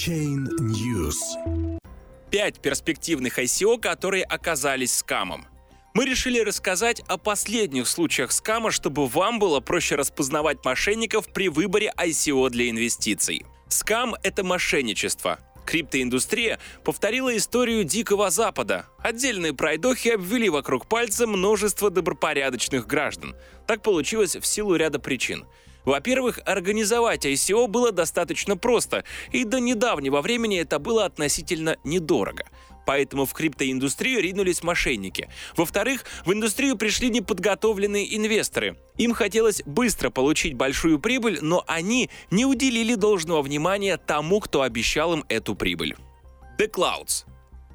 Blockchain News. Пять перспективных ICO, которые оказались скамом. Мы решили рассказать о последних случаях скама, чтобы вам было проще распознавать мошенников при выборе ICO для инвестиций. Скам — это мошенничество. Криптоиндустрия повторила историю Дикого Запада. Отдельные пройдохи обвели вокруг пальца множество добропорядочных граждан. Так получилось в силу ряда причин. Во-первых, организовать ICO было достаточно просто, и до недавнего времени это было относительно недорого поэтому в криптоиндустрию ринулись мошенники. Во-вторых, в индустрию пришли неподготовленные инвесторы. Им хотелось быстро получить большую прибыль, но они не уделили должного внимания тому, кто обещал им эту прибыль. The Clouds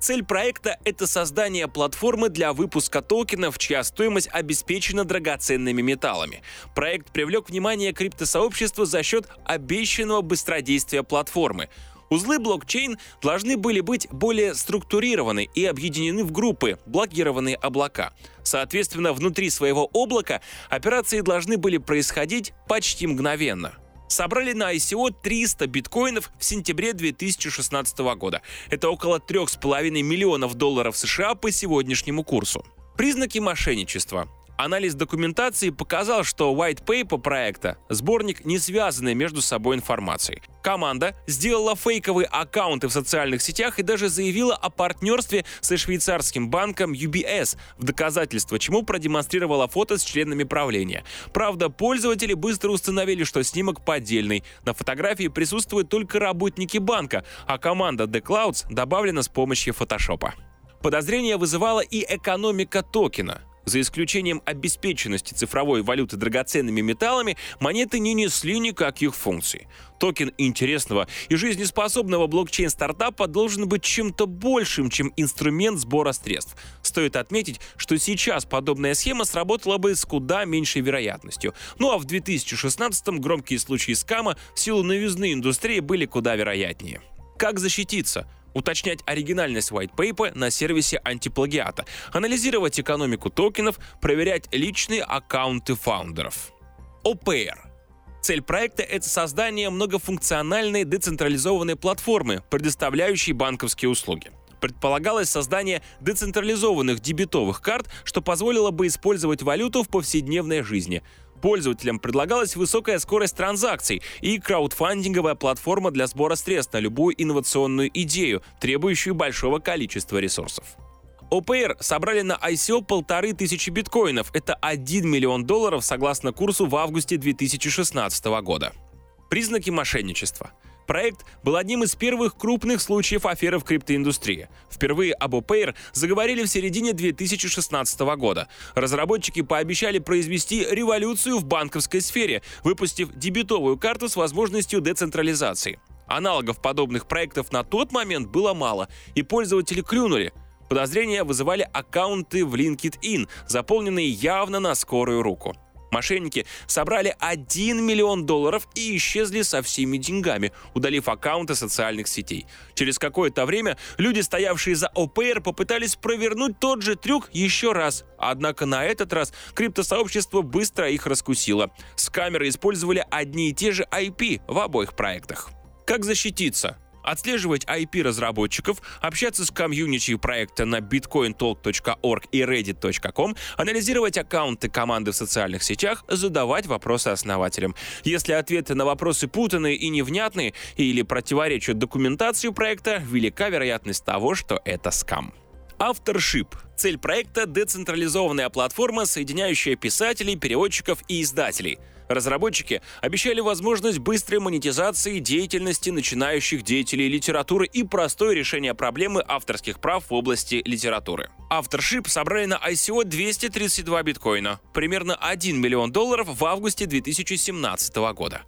Цель проекта — это создание платформы для выпуска токенов, чья стоимость обеспечена драгоценными металлами. Проект привлек внимание криптосообщества за счет обещанного быстродействия платформы. Узлы блокчейн должны были быть более структурированы и объединены в группы, блокированные облака. Соответственно, внутри своего облака операции должны были происходить почти мгновенно. Собрали на ICO 300 биткоинов в сентябре 2016 года. Это около 3,5 миллионов долларов США по сегодняшнему курсу. Признаки мошенничества. Анализ документации показал, что white paper проекта — сборник не связанной между собой информации. Команда сделала фейковые аккаунты в социальных сетях и даже заявила о партнерстве со швейцарским банком UBS, в доказательство чему продемонстрировала фото с членами правления. Правда, пользователи быстро установили, что снимок поддельный. На фотографии присутствуют только работники банка, а команда The Clouds добавлена с помощью фотошопа. Подозрение вызывала и экономика токена. За исключением обеспеченности цифровой валюты драгоценными металлами, монеты не несли никаких функций. Токен интересного и жизнеспособного блокчейн-стартапа должен быть чем-то большим, чем инструмент сбора средств. Стоит отметить, что сейчас подобная схема сработала бы с куда меньшей вероятностью. Ну а в 2016-м громкие случаи скама в силу новизны индустрии были куда вероятнее. Как защититься? Уточнять оригинальность white paper на сервисе антиплагиата, анализировать экономику токенов, проверять личные аккаунты фаундеров. OPR Цель проекта — это создание многофункциональной децентрализованной платформы, предоставляющей банковские услуги. Предполагалось создание децентрализованных дебетовых карт, что позволило бы использовать валюту в повседневной жизни. Пользователям предлагалась высокая скорость транзакций и краудфандинговая платформа для сбора средств на любую инновационную идею, требующую большого количества ресурсов. OPR собрали на ICO полторы тысячи биткоинов. Это 1 миллион долларов согласно курсу в августе 2016 года. Признаки мошенничества – Проект был одним из первых крупных случаев аферы в криптоиндустрии. Впервые об OPair заговорили в середине 2016 года. Разработчики пообещали произвести революцию в банковской сфере, выпустив дебетовую карту с возможностью децентрализации. Аналогов подобных проектов на тот момент было мало, и пользователи клюнули. Подозрения вызывали аккаунты в LinkedIn, заполненные явно на скорую руку. Мошенники собрали 1 миллион долларов и исчезли со всеми деньгами, удалив аккаунты социальных сетей. Через какое-то время люди, стоявшие за ОПР, попытались провернуть тот же трюк еще раз. Однако на этот раз криптосообщество быстро их раскусило. С камеры использовали одни и те же IP в обоих проектах. Как защититься? Отслеживать IP разработчиков, общаться с комьюнити проекта на bitcointalk.org и reddit.com, анализировать аккаунты команды в социальных сетях, задавать вопросы основателям. Если ответы на вопросы путанные и невнятные или противоречат документации проекта, велика вероятность того, что это скам. Авторшип. Цель проекта — децентрализованная платформа, соединяющая писателей, переводчиков и издателей — Разработчики обещали возможность быстрой монетизации деятельности начинающих деятелей литературы и простое решение проблемы авторских прав в области литературы. Авторшип собрали на ICO 232 биткоина, примерно 1 миллион долларов в августе 2017 года.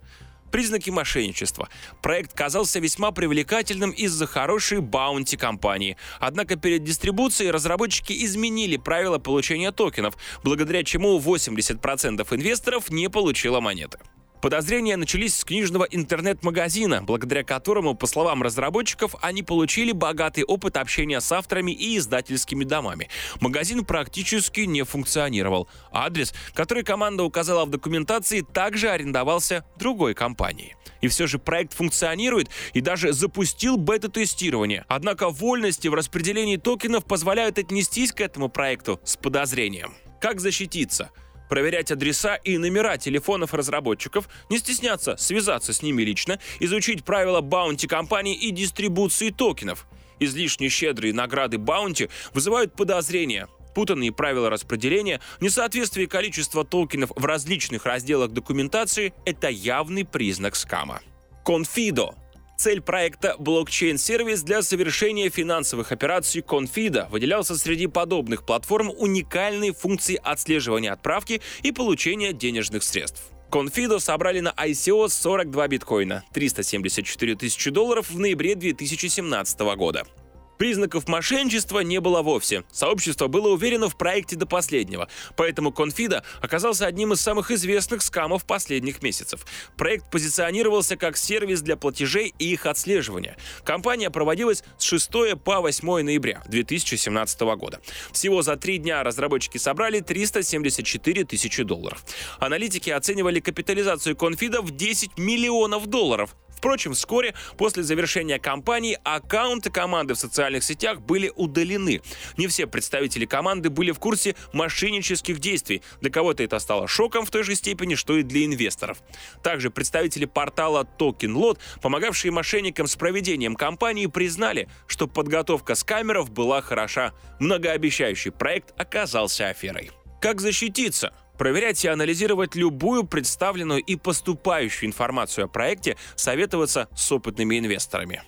Признаки мошенничества. Проект казался весьма привлекательным из-за хорошей баунти компании. Однако перед дистрибуцией разработчики изменили правила получения токенов, благодаря чему 80% инвесторов не получило монеты. Подозрения начались с книжного интернет-магазина, благодаря которому, по словам разработчиков, они получили богатый опыт общения с авторами и издательскими домами. Магазин практически не функционировал. Адрес, который команда указала в документации, также арендовался другой компанией. И все же проект функционирует и даже запустил бета-тестирование. Однако вольности в распределении токенов позволяют отнестись к этому проекту с подозрением. Как защититься? Проверять адреса и номера телефонов разработчиков, не стесняться связаться с ними лично, изучить правила баунти компании и дистрибуции токенов. Излишне щедрые награды баунти вызывают подозрения. Путанные правила распределения, несоответствие количества токенов в различных разделах документации – это явный признак скама. Confido Цель проекта блокчейн-сервис для совершения финансовых операций Confida выделялся среди подобных платформ уникальные функции отслеживания отправки и получения денежных средств. Confido собрали на ICO 42 биткоина, 374 тысячи долларов в ноябре 2017 года. Признаков мошенничества не было вовсе. Сообщество было уверено в проекте до последнего, поэтому Конфида оказался одним из самых известных скамов последних месяцев. Проект позиционировался как сервис для платежей и их отслеживания. Компания проводилась с 6 по 8 ноября 2017 года. Всего за три дня разработчики собрали 374 тысячи долларов. Аналитики оценивали капитализацию Конфида в 10 миллионов долларов. Впрочем, вскоре после завершения кампании аккаунты команды в социальных сетях были удалены. Не все представители команды были в курсе мошеннических действий. Для кого-то это стало шоком в той же степени, что и для инвесторов. Также представители портала TokenLot, помогавшие мошенникам с проведением кампании, признали, что подготовка скамеров была хороша. Многообещающий проект оказался аферой. Как защититься? Проверять и анализировать любую представленную и поступающую информацию о проекте, советоваться с опытными инвесторами.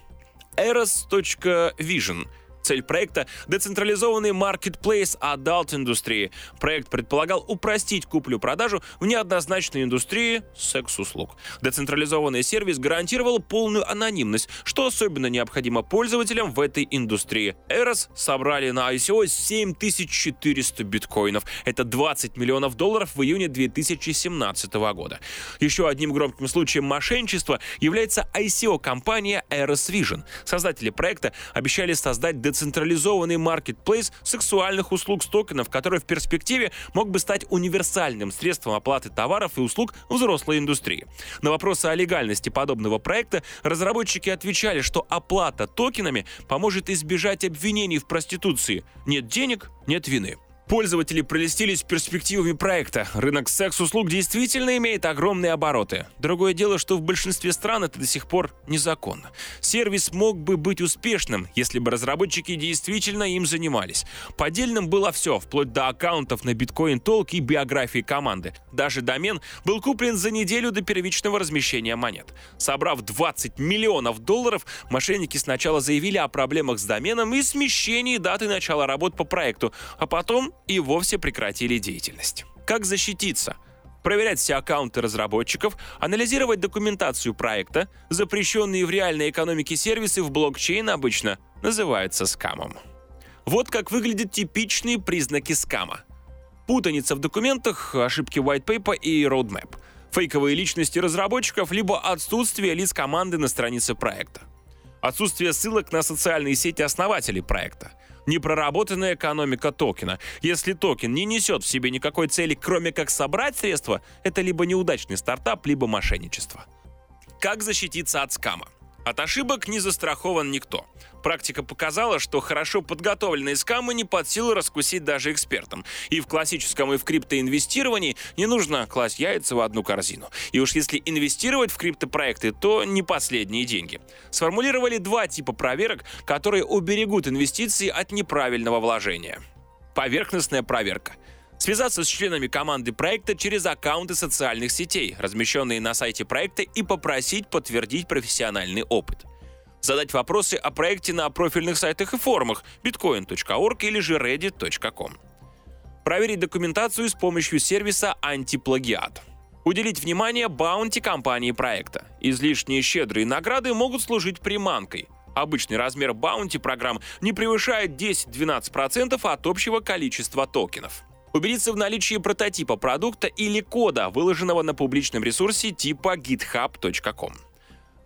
Eros.vision – Цель проекта – децентрализованный marketplace adult индустрии. Проект предполагал упростить куплю-продажу в неоднозначной индустрии секс-услуг. Децентрализованный сервис гарантировал полную анонимность, что особенно необходимо пользователям в этой индустрии. Eros собрали на ICO 7400 биткоинов. Это 20 миллионов долларов в июне 2017 года. Еще одним громким случаем мошенничества является ICO-компания Eros Vision. Создатели проекта обещали создать децентрализованный маркетплейс сексуальных услуг с токенов, который в перспективе мог бы стать универсальным средством оплаты товаров и услуг взрослой индустрии. На вопросы о легальности подобного проекта разработчики отвечали, что оплата токенами поможет избежать обвинений в проституции. Нет денег – нет вины. Пользователи прелестились перспективами проекта. Рынок секс-услуг действительно имеет огромные обороты. Другое дело, что в большинстве стран это до сих пор незаконно. Сервис мог бы быть успешным, если бы разработчики действительно им занимались. Поддельным было все, вплоть до аккаунтов на Bitcoin Talk и биографии команды. Даже домен был куплен за неделю до первичного размещения монет. Собрав 20 миллионов долларов, мошенники сначала заявили о проблемах с доменом и смещении даты начала работ по проекту, а потом и вовсе прекратили деятельность. Как защититься? проверять все аккаунты разработчиков, анализировать документацию проекта, запрещенные в реальной экономике сервисы в блокчейн обычно называются скамом. Вот как выглядят типичные признаки скама. Путаница в документах, ошибки white paper и roadmap, фейковые личности разработчиков, либо отсутствие лиц команды на странице проекта. Отсутствие ссылок на социальные сети основателей проекта непроработанная экономика токена. Если токен не несет в себе никакой цели, кроме как собрать средства, это либо неудачный стартап, либо мошенничество. Как защититься от скама? От ошибок не застрахован никто. Практика показала, что хорошо подготовленные скамы не под силу раскусить даже экспертам. И в классическом, и в криптоинвестировании не нужно класть яйца в одну корзину. И уж если инвестировать в криптопроекты, то не последние деньги. Сформулировали два типа проверок, которые уберегут инвестиции от неправильного вложения. Поверхностная проверка – связаться с членами команды проекта через аккаунты социальных сетей, размещенные на сайте проекта, и попросить подтвердить профессиональный опыт. Задать вопросы о проекте на профильных сайтах и форумах bitcoin.org или же reddit.com. Проверить документацию с помощью сервиса антиплагиат. Уделить внимание баунти компании проекта. Излишние щедрые награды могут служить приманкой. Обычный размер баунти программ не превышает 10-12% от общего количества токенов. Убедиться в наличии прототипа продукта или кода, выложенного на публичном ресурсе типа github.com.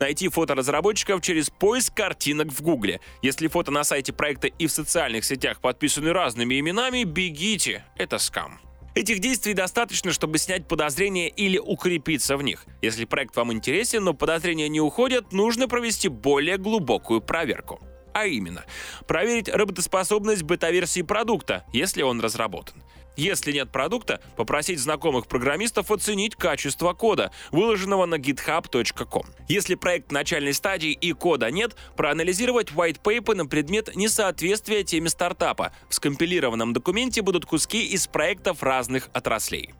Найти фото разработчиков через поиск картинок в Гугле. Если фото на сайте проекта и в социальных сетях подписаны разными именами, бегите, это скам. Этих действий достаточно, чтобы снять подозрения или укрепиться в них. Если проект вам интересен, но подозрения не уходят, нужно провести более глубокую проверку. А именно, проверить работоспособность бета-версии продукта, если он разработан. Если нет продукта, попросить знакомых программистов оценить качество кода, выложенного на github.com. Если проект в начальной стадии и кода нет, проанализировать white paper на предмет несоответствия теме стартапа. В скомпилированном документе будут куски из проектов разных отраслей.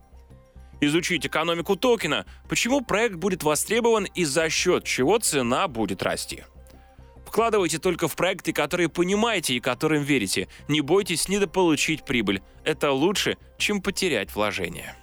Изучить экономику токена, почему проект будет востребован и за счет чего цена будет расти. Вкладывайте только в проекты, которые понимаете и которым верите. Не бойтесь недополучить прибыль. Это лучше, чем потерять вложение.